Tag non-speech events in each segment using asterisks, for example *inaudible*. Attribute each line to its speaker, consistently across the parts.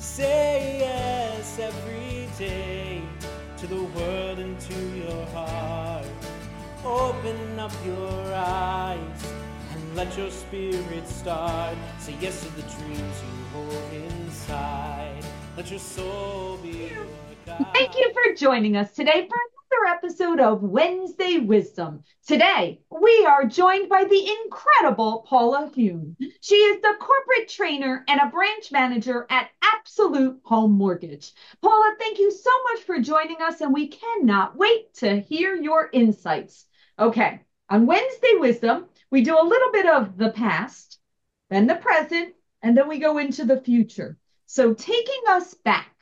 Speaker 1: Say yes every day to the world and to your heart. Open up your eyes and let your spirit start. Say yes to the dreams you hold inside. Let your soul be your.
Speaker 2: Thank you for joining us today for another episode of Wednesday Wisdom. Today, we are joined by the incredible Paula Huhn. She is the corporate trainer and a branch manager at Absolute Home Mortgage. Paula, thank you so much for joining us, and we cannot wait to hear your insights. Okay, on Wednesday Wisdom, we do a little bit of the past, then the present, and then we go into the future. So, taking us back,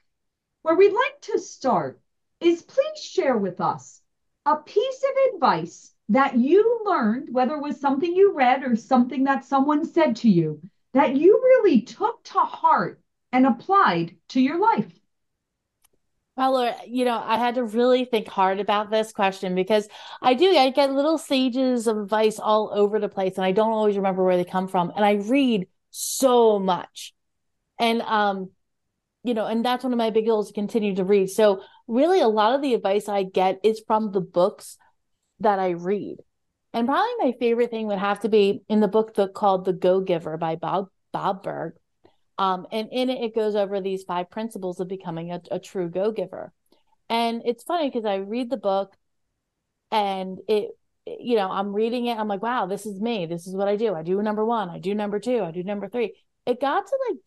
Speaker 2: where we'd like to start is please share with us a piece of advice that you learned, whether it was something you read or something that someone said to you, that you really took to heart and applied to your life.
Speaker 3: Well, you know, I had to really think hard about this question because I do, I get little sages of advice all over the place and I don't always remember where they come from. And I read so much. And um, you know, and that's one of my big goals to continue to read. So really a lot of the advice I get is from the books that I read. And probably my favorite thing would have to be in the book that called The Go Giver by Bob Bob Burg. Um, and in it, it goes over these five principles of becoming a, a true go giver. And it's funny because I read the book and it, you know, I'm reading it. I'm like, wow, this is me. This is what I do. I do number one. I do number two. I do number three. It got to like,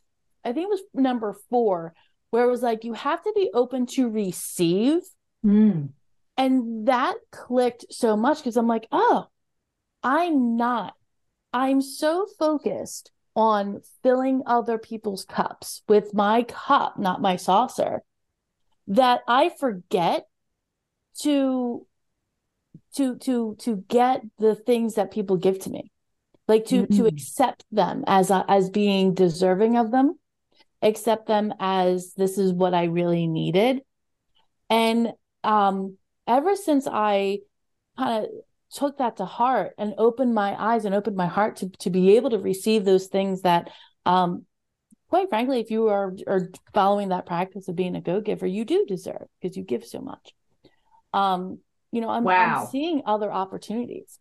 Speaker 3: I think it was number four, where it was like, you have to be open to receive.
Speaker 2: Mm.
Speaker 3: And that clicked so much because I'm like, oh, I'm not. I'm so focused on filling other people's cups with my cup, not my saucer, that I forget to to to to get the things that people give to me like to mm-hmm. to accept them as a, as being deserving of them accept them as this is what i really needed. And um ever since i kind of took that to heart and opened my eyes and opened my heart to to be able to receive those things that um quite frankly if you are are following that practice of being a go-giver you do deserve because you give so much. Um you know I'm,
Speaker 2: wow.
Speaker 3: I'm seeing other opportunities.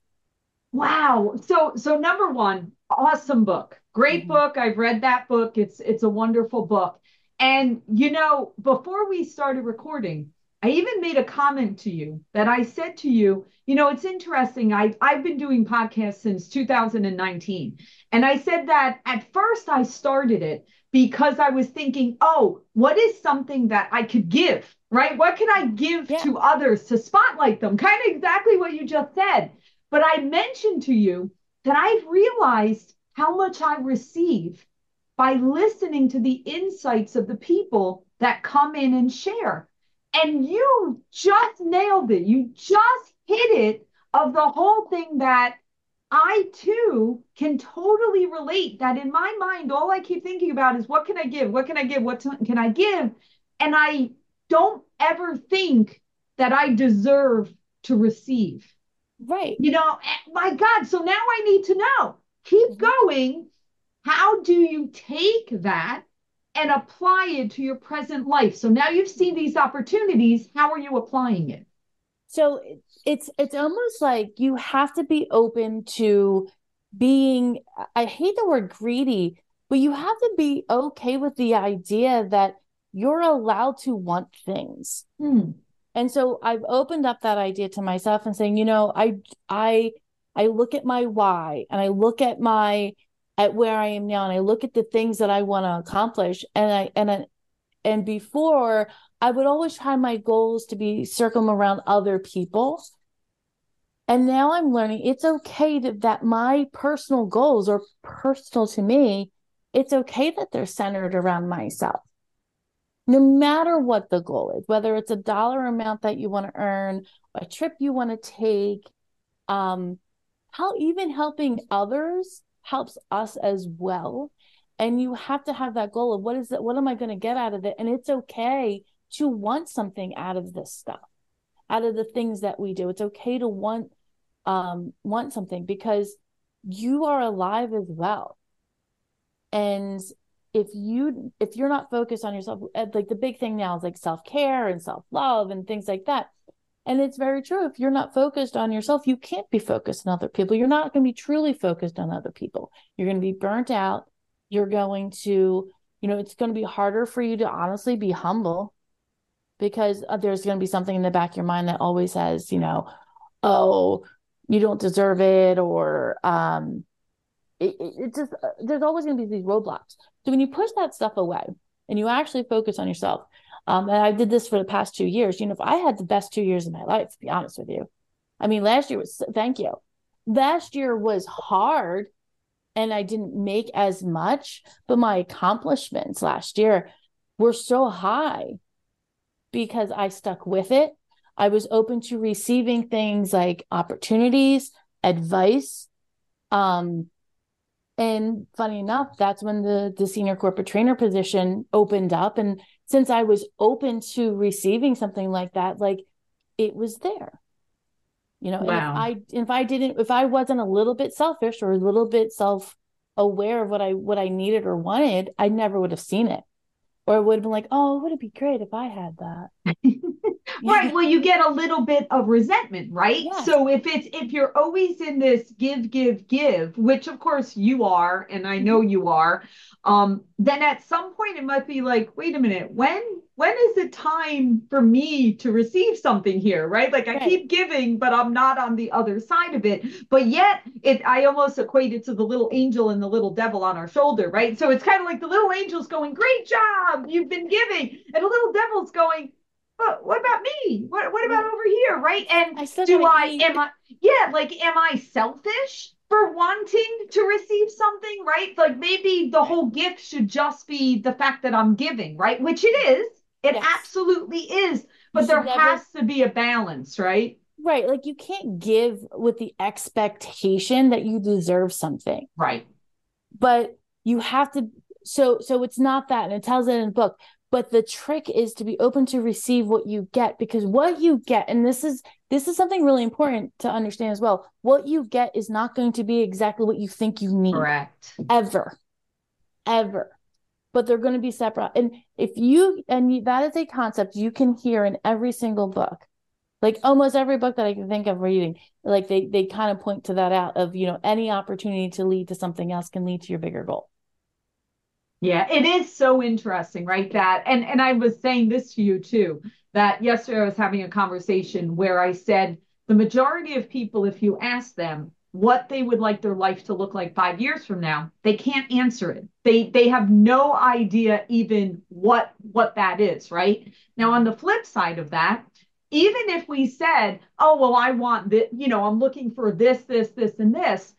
Speaker 2: Wow. So so number one awesome book great mm-hmm. book i've read that book it's it's a wonderful book and you know before we started recording I even made a comment to you that I said to you, you know, it's interesting. I, I've been doing podcasts since 2019. And I said that at first I started it because I was thinking, oh, what is something that I could give, right? What can I give yeah. to others to spotlight them? Kind of exactly what you just said. But I mentioned to you that I've realized how much I receive by listening to the insights of the people that come in and share. And you just nailed it. You just hit it of the whole thing that I too can totally relate that in my mind, all I keep thinking about is what can I give? What can I give? What can I give? And I don't ever think that I deserve to receive.
Speaker 3: Right.
Speaker 2: You know, eh, my God. So now I need to know. Keep going. How do you take that and apply it to your present life. So now you've seen these opportunities. How are you applying it?
Speaker 3: So it's it's almost like you have to be open to being I hate the word greedy, but you have to be okay with the idea that you're allowed to want things.
Speaker 2: Hmm.
Speaker 3: And so I've opened up that idea to myself and saying, you know, I I I look at my why and I look at my at where I am now and I look at the things that I want to accomplish and I and I, and before I would always try my goals to be circle around other people. And now I'm learning it's okay that, that my personal goals are personal to me. It's okay that they're centered around myself. No matter what the goal is, whether it's a dollar amount that you want to earn, a trip you want to take, um, how even helping others helps us as well. And you have to have that goal of what is it what am i going to get out of it? And it's okay to want something out of this stuff out of the things that we do. It's okay to want um want something because you are alive as well. And if you if you're not focused on yourself like the big thing now is like self-care and self-love and things like that and it's very true if you're not focused on yourself you can't be focused on other people. You're not going to be truly focused on other people. You're going to be burnt out. You're going to you know it's going to be harder for you to honestly be humble because uh, there's going to be something in the back of your mind that always says you know oh you don't deserve it or um it, it, just uh, there's always going to be these roadblocks. So when you push that stuff away and you actually focus on yourself, um, and I did this for the past two years, you know, if I had the best two years of my life, to be honest with you, I mean, last year was, thank you. Last year was hard and I didn't make as much, but my accomplishments last year were so high because I stuck with it. I was open to receiving things like opportunities, advice, um, and funny enough, that's when the the senior corporate trainer position opened up. And since I was open to receiving something like that, like it was there. You know, wow. if I if I didn't if I wasn't a little bit selfish or a little bit self aware of what I what I needed or wanted, I never would have seen it. Or it would have been like, oh, would it be great if I had that? *laughs* *laughs*
Speaker 2: right. Well, you get a little bit of resentment, right? Yes. So if it's if you're always in this give, give, give, which of course you are, and I know you are, um, then at some point it might be like, wait a minute, when when is it time for me to receive something here right like i right. keep giving but i'm not on the other side of it but yet it i almost equate it to the little angel and the little devil on our shoulder right so it's kind of like the little angel's going great job you've been giving and the little devil's going but what about me what, what about over here right and I do i am i yeah like am i selfish for wanting to receive something, right? Like maybe the whole gift should just be the fact that I'm giving, right? Which it is. It yes. absolutely is. But there never... has to be a balance, right?
Speaker 3: Right. Like you can't give with the expectation that you deserve something.
Speaker 2: Right.
Speaker 3: But you have to so so it's not that and it tells it in the book but the trick is to be open to receive what you get because what you get and this is this is something really important to understand as well. What you get is not going to be exactly what you think you need.
Speaker 2: Correct.
Speaker 3: Ever. Ever. But they're going to be separate. And if you, and that is a concept you can hear in every single book, like almost every book that I can think of reading, like they, they kind of point to that out of, you know, any opportunity to lead to something else can lead to your bigger goal.
Speaker 2: Yeah, it is so interesting, right? That, and, and I was saying this to you too, that yesterday I was having a conversation where I said, the majority of people, if you ask them, what they would like their life to look like five years from now they can't answer it they they have no idea even what what that is right now on the flip side of that even if we said oh well i want that you know i'm looking for this this this and this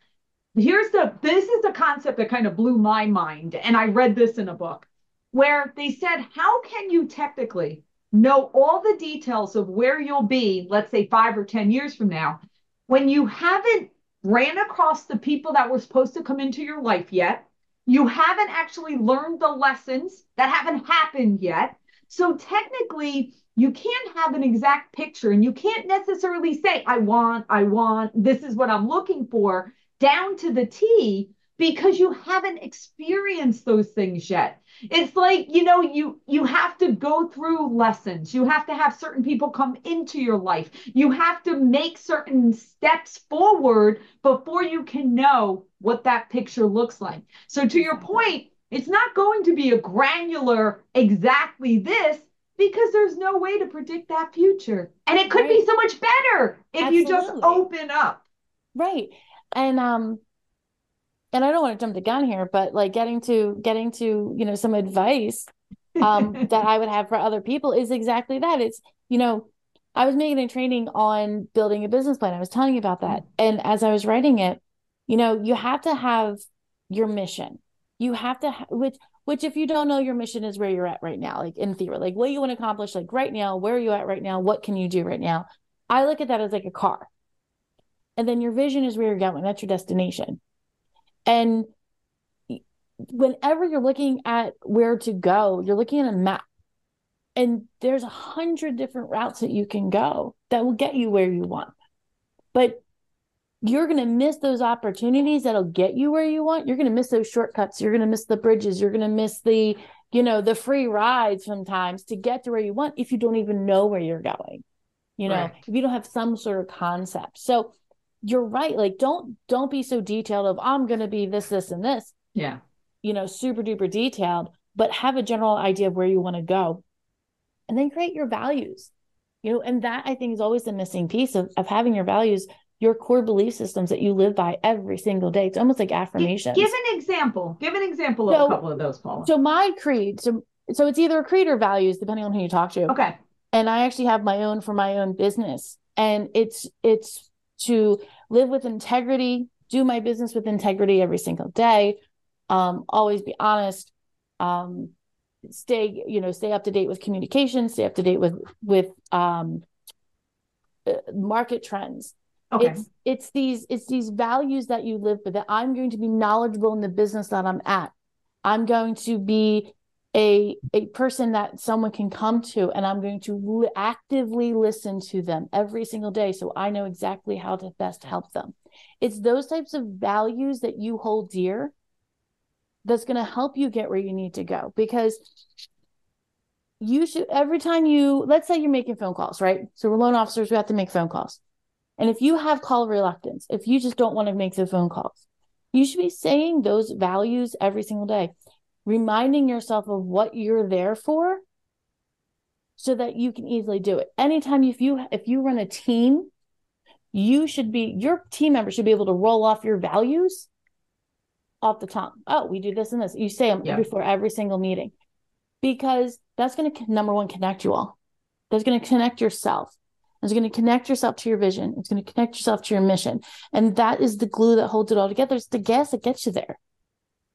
Speaker 2: here's the this is the concept that kind of blew my mind and i read this in a book where they said how can you technically know all the details of where you'll be let's say 5 or 10 years from now when you haven't ran across the people that were supposed to come into your life yet. You haven't actually learned the lessons that haven't happened yet. So technically, you can't have an exact picture and you can't necessarily say, I want, I want, this is what I'm looking for down to the T because you haven't experienced those things yet. It's like you know you you have to go through lessons. You have to have certain people come into your life. You have to make certain steps forward before you can know what that picture looks like. So to your point it's not going to be a granular exactly this because there's no way to predict that future. And it could right. be so much better if Absolutely. you just open up.
Speaker 3: Right and um and I don't want to jump the gun here, but like getting to getting to, you know, some advice um *laughs* that I would have for other people is exactly that. It's, you know, I was making a training on building a business plan. I was telling you about that. And as I was writing it, you know, you have to have your mission. You have to ha- which which if you don't know your mission is where you're at right now, like in theory, like what you want to accomplish like right now, where are you at right now? What can you do right now? I look at that as like a car. And then your vision is where you're going. That's your destination. And whenever you're looking at where to go, you're looking at a map. And there's a hundred different routes that you can go that will get you where you want. But you're going to miss those opportunities that'll get you where you want. You're going to miss those shortcuts. You're going to miss the bridges. You're going to miss the, you know, the free rides sometimes to get to where you want if you don't even know where you're going. You know, right. if you don't have some sort of concept. So you're right. Like don't don't be so detailed of I'm going to be this this and this.
Speaker 2: Yeah.
Speaker 3: You know, super duper detailed, but have a general idea of where you want to go. And then create your values. You know, and that I think is always the missing piece of, of having your values your core belief systems that you live by every single day. It's almost like affirmation.
Speaker 2: Give, an example. Give an example of so, a couple of those, Paula.
Speaker 3: So my creed, so so it's either a creed or values, depending on who you talk to.
Speaker 2: Okay.
Speaker 3: And I actually have my own for my own business. And it's it's to live with integrity, do my business with integrity every single day, um, always be honest, um, stay, you know, stay up to date with communication, stay up to date with with um, uh, market trends
Speaker 2: Okay.
Speaker 3: It's it's these it's these values that you live by that I'm going to be knowledgeable in the business that I'm at. I'm going to be a a person that someone can come to and I'm going to li- actively listen to them every single day so I know exactly how to best help them. It's those types of values that you hold dear that's going to help you get where you need to go because you should every time you let's say you're making phone calls, right? So we're loan officers, we have to make phone calls and if you have call reluctance, if you just don't want to make the phone calls, you should be saying those values every single day, reminding yourself of what you're there for so that you can easily do it. Anytime if you if you run a team, you should be your team members should be able to roll off your values off the top. Oh, we do this and this. You say them yeah. before every single meeting because that's going to number one connect you all. That's going to connect yourself. It's going to connect yourself to your vision. It's going to connect yourself to your mission. And that is the glue that holds it all together. It's the gas that gets you there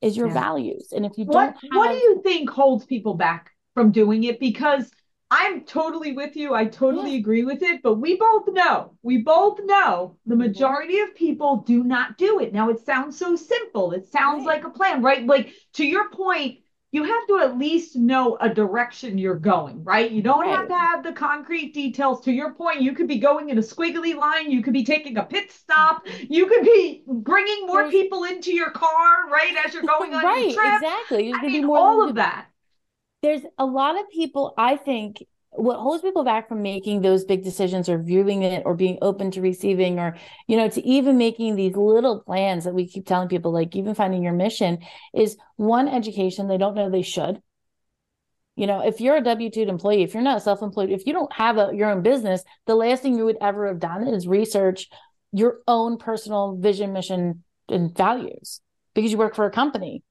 Speaker 3: is your yeah. values. And if you
Speaker 2: what,
Speaker 3: don't
Speaker 2: have... what do you think holds people back from doing it? Because I'm totally with you. I totally yeah. agree with it. But we both know, we both know the mm-hmm. majority of people do not do it. Now, it sounds so simple. It sounds right. like a plan, right? Like to your point, you have to at least know a direction you're going, right? You don't have to have the concrete details. To your point, you could be going in a squiggly line, you could be taking a pit stop, you could be bringing more There's... people into your car, right, as you're going on
Speaker 3: right,
Speaker 2: your trip.
Speaker 3: Exactly.
Speaker 2: I mean, all of that.
Speaker 3: There's a lot of people, I think, what holds people back from making those big decisions or viewing it or being open to receiving or you know to even making these little plans that we keep telling people like even finding your mission is one education they don't know they should. You know if you're a w2 employee if you're not self-employed if you don't have a, your own business the last thing you would ever have done is research your own personal vision mission and values because you work for a company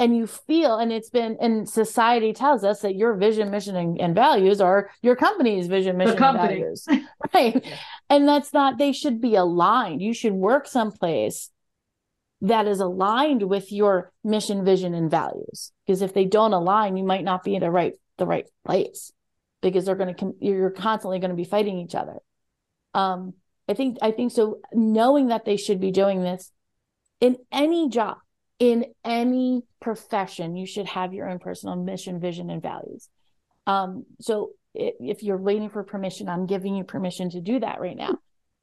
Speaker 3: and you feel and it's been and society tells us that your vision mission and, and values are your company's vision mission company. and values *laughs* right? And that's not they should be aligned. You should work someplace that is aligned with your mission vision and values. Because if they don't align you might not be in the right the right place because they're going to you're constantly going to be fighting each other. Um i think i think so knowing that they should be doing this in any job in any profession, you should have your own personal mission, vision, and values. Um, so if you're waiting for permission, I'm giving you permission to do that right now.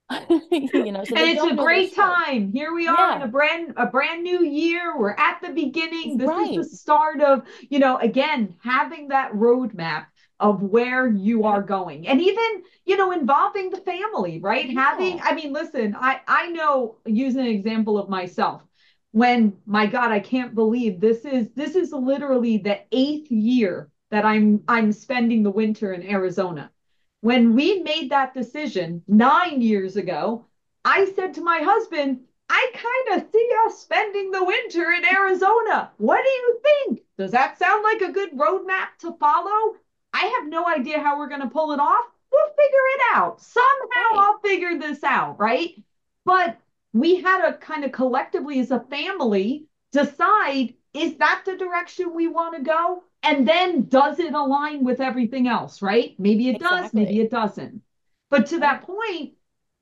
Speaker 3: *laughs*
Speaker 2: you know, so and it's a great time. Here we are yeah. in a brand a brand new year. We're at the beginning. This right. is the start of, you know, again, having that roadmap of where you are going and even you know involving the family right yeah. having i mean listen i i know use an example of myself when my god i can't believe this is this is literally the eighth year that i'm i'm spending the winter in arizona. When we made that decision nine years ago i said to my husband i kind of see us spending the winter in arizona. What do you think? Does that sound like a good roadmap to follow? I have no idea how we're going to pull it off. We'll figure it out. Somehow i'll figure this out right? But we had to kind of collectively as a family decide is that the direction we want to go? And then does it align with everything else, right? Maybe it exactly. does, maybe it doesn't. But to that point,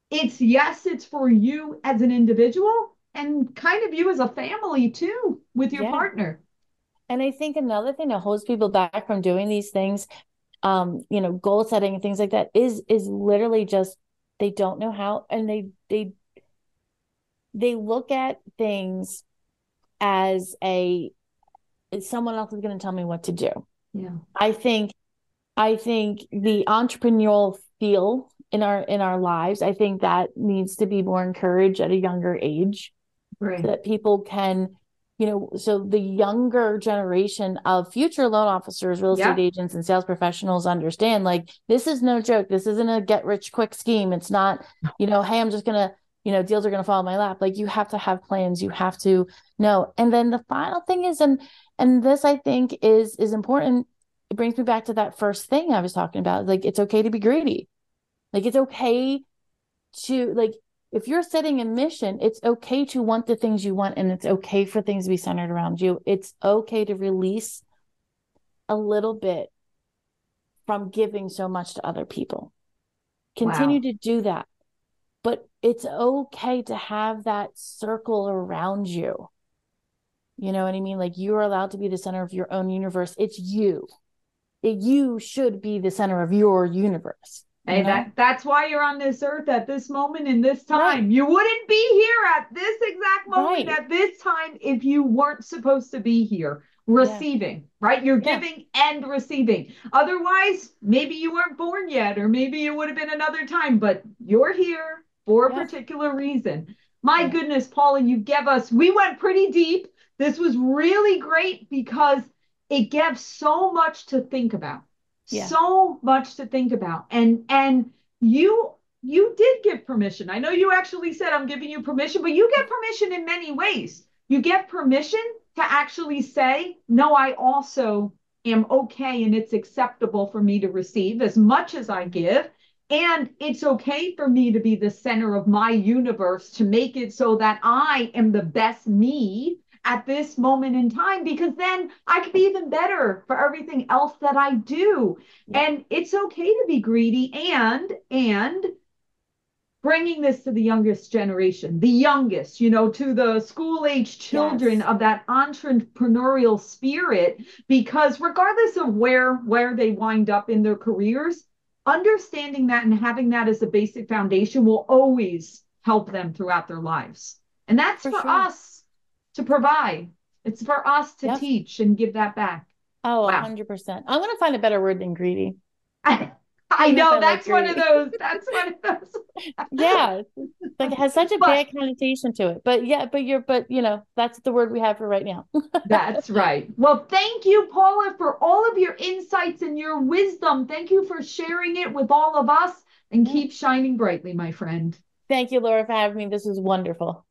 Speaker 2: it's yes, it's for you as an individual and kind of you as a family too with your yeah. partner.
Speaker 3: And I think another thing that holds people back from doing these things, um, you know, goal setting and things like that is is literally just they don't know how and they they they look at things as a someone else is going to tell me what to do.
Speaker 2: Yeah.
Speaker 3: I think I think the entrepreneurial feel in our in our lives, I think that needs to be more encouraged at a younger age.
Speaker 2: Right.
Speaker 3: So that people can, you know, so the younger generation of future loan officers, real estate
Speaker 2: Yeah.
Speaker 3: agents, and sales professionals understand like this is no joke. This isn't a get rich quick scheme. It's not, you know, hey, I'm just gonna, you know, deals are gonna fall in my lap. Like you have to have plans. You have to know. And then the final thing is, and and this I think is is important. It brings me back to that first thing I was talking about. Like it's okay to be greedy. Like it's okay to like if you're setting a mission, it's okay to want the things you want and it's okay for things to be centered around you. It's okay to release a little bit from giving so much to other people. Continue
Speaker 2: Wow.
Speaker 3: to do that. It's okay to have that circle around you. You know what I mean? Like you are allowed to be the center of your own universe. It's you. It, you should be the center of your universe. you
Speaker 2: Hey, that that's why you're on this earth at this moment in this
Speaker 3: Right.
Speaker 2: time. You wouldn't be here at this exact moment
Speaker 3: Right.
Speaker 2: at this time if you weren't supposed to be here receiving, right? You're
Speaker 3: Yeah.
Speaker 2: giving and receiving. Otherwise, maybe you weren't born yet, or maybe it would have been another time, but you're here for a particular reason. My goodness, Paula, you gave us, we went pretty deep. This was really great because it gave so much to think about.
Speaker 3: Yeah.
Speaker 2: so much to think about. And and you you did give permission. I know you actually said i'm giving you permission but you get permission in many ways. You get permission to actually say no i also am okay and it's acceptable for me to receive as much as i give and it's okay for me to be the center of my universe to make it so that i am the best me at this moment in time because then I could be even better for everything else that I do.
Speaker 3: Yeah.
Speaker 2: And it's okay to be greedy and and bringing this to the youngest generation, the youngest, you know, to the school age children
Speaker 3: Yes.
Speaker 2: of that entrepreneurial spirit because regardless of where where they wind up in their careers, understanding that and having that as a basic foundation will always help them throughout their lives. And that's
Speaker 3: For
Speaker 2: for,
Speaker 3: sure.
Speaker 2: us to provide. It's for us to
Speaker 3: Yep.
Speaker 2: teach and give that back.
Speaker 3: Oh, a
Speaker 2: Wow.
Speaker 3: hundred percent. I'm gonna find a better word than greedy. *laughs*
Speaker 2: I, I
Speaker 3: Even if I
Speaker 2: know that's one of those. That's one of those. *laughs* *laughs*
Speaker 3: Yeah, like it has such a
Speaker 2: But-
Speaker 3: bad connotation to it. But yeah, but you're, but you know, that's the word we have for right now. *laughs*
Speaker 2: That's right. Well, thank you, Paula, for all of your insights and your wisdom. Thank you for sharing it with all of us and keep shining brightly, my friend.
Speaker 3: Thank you, Laura, for having me. This was wonderful.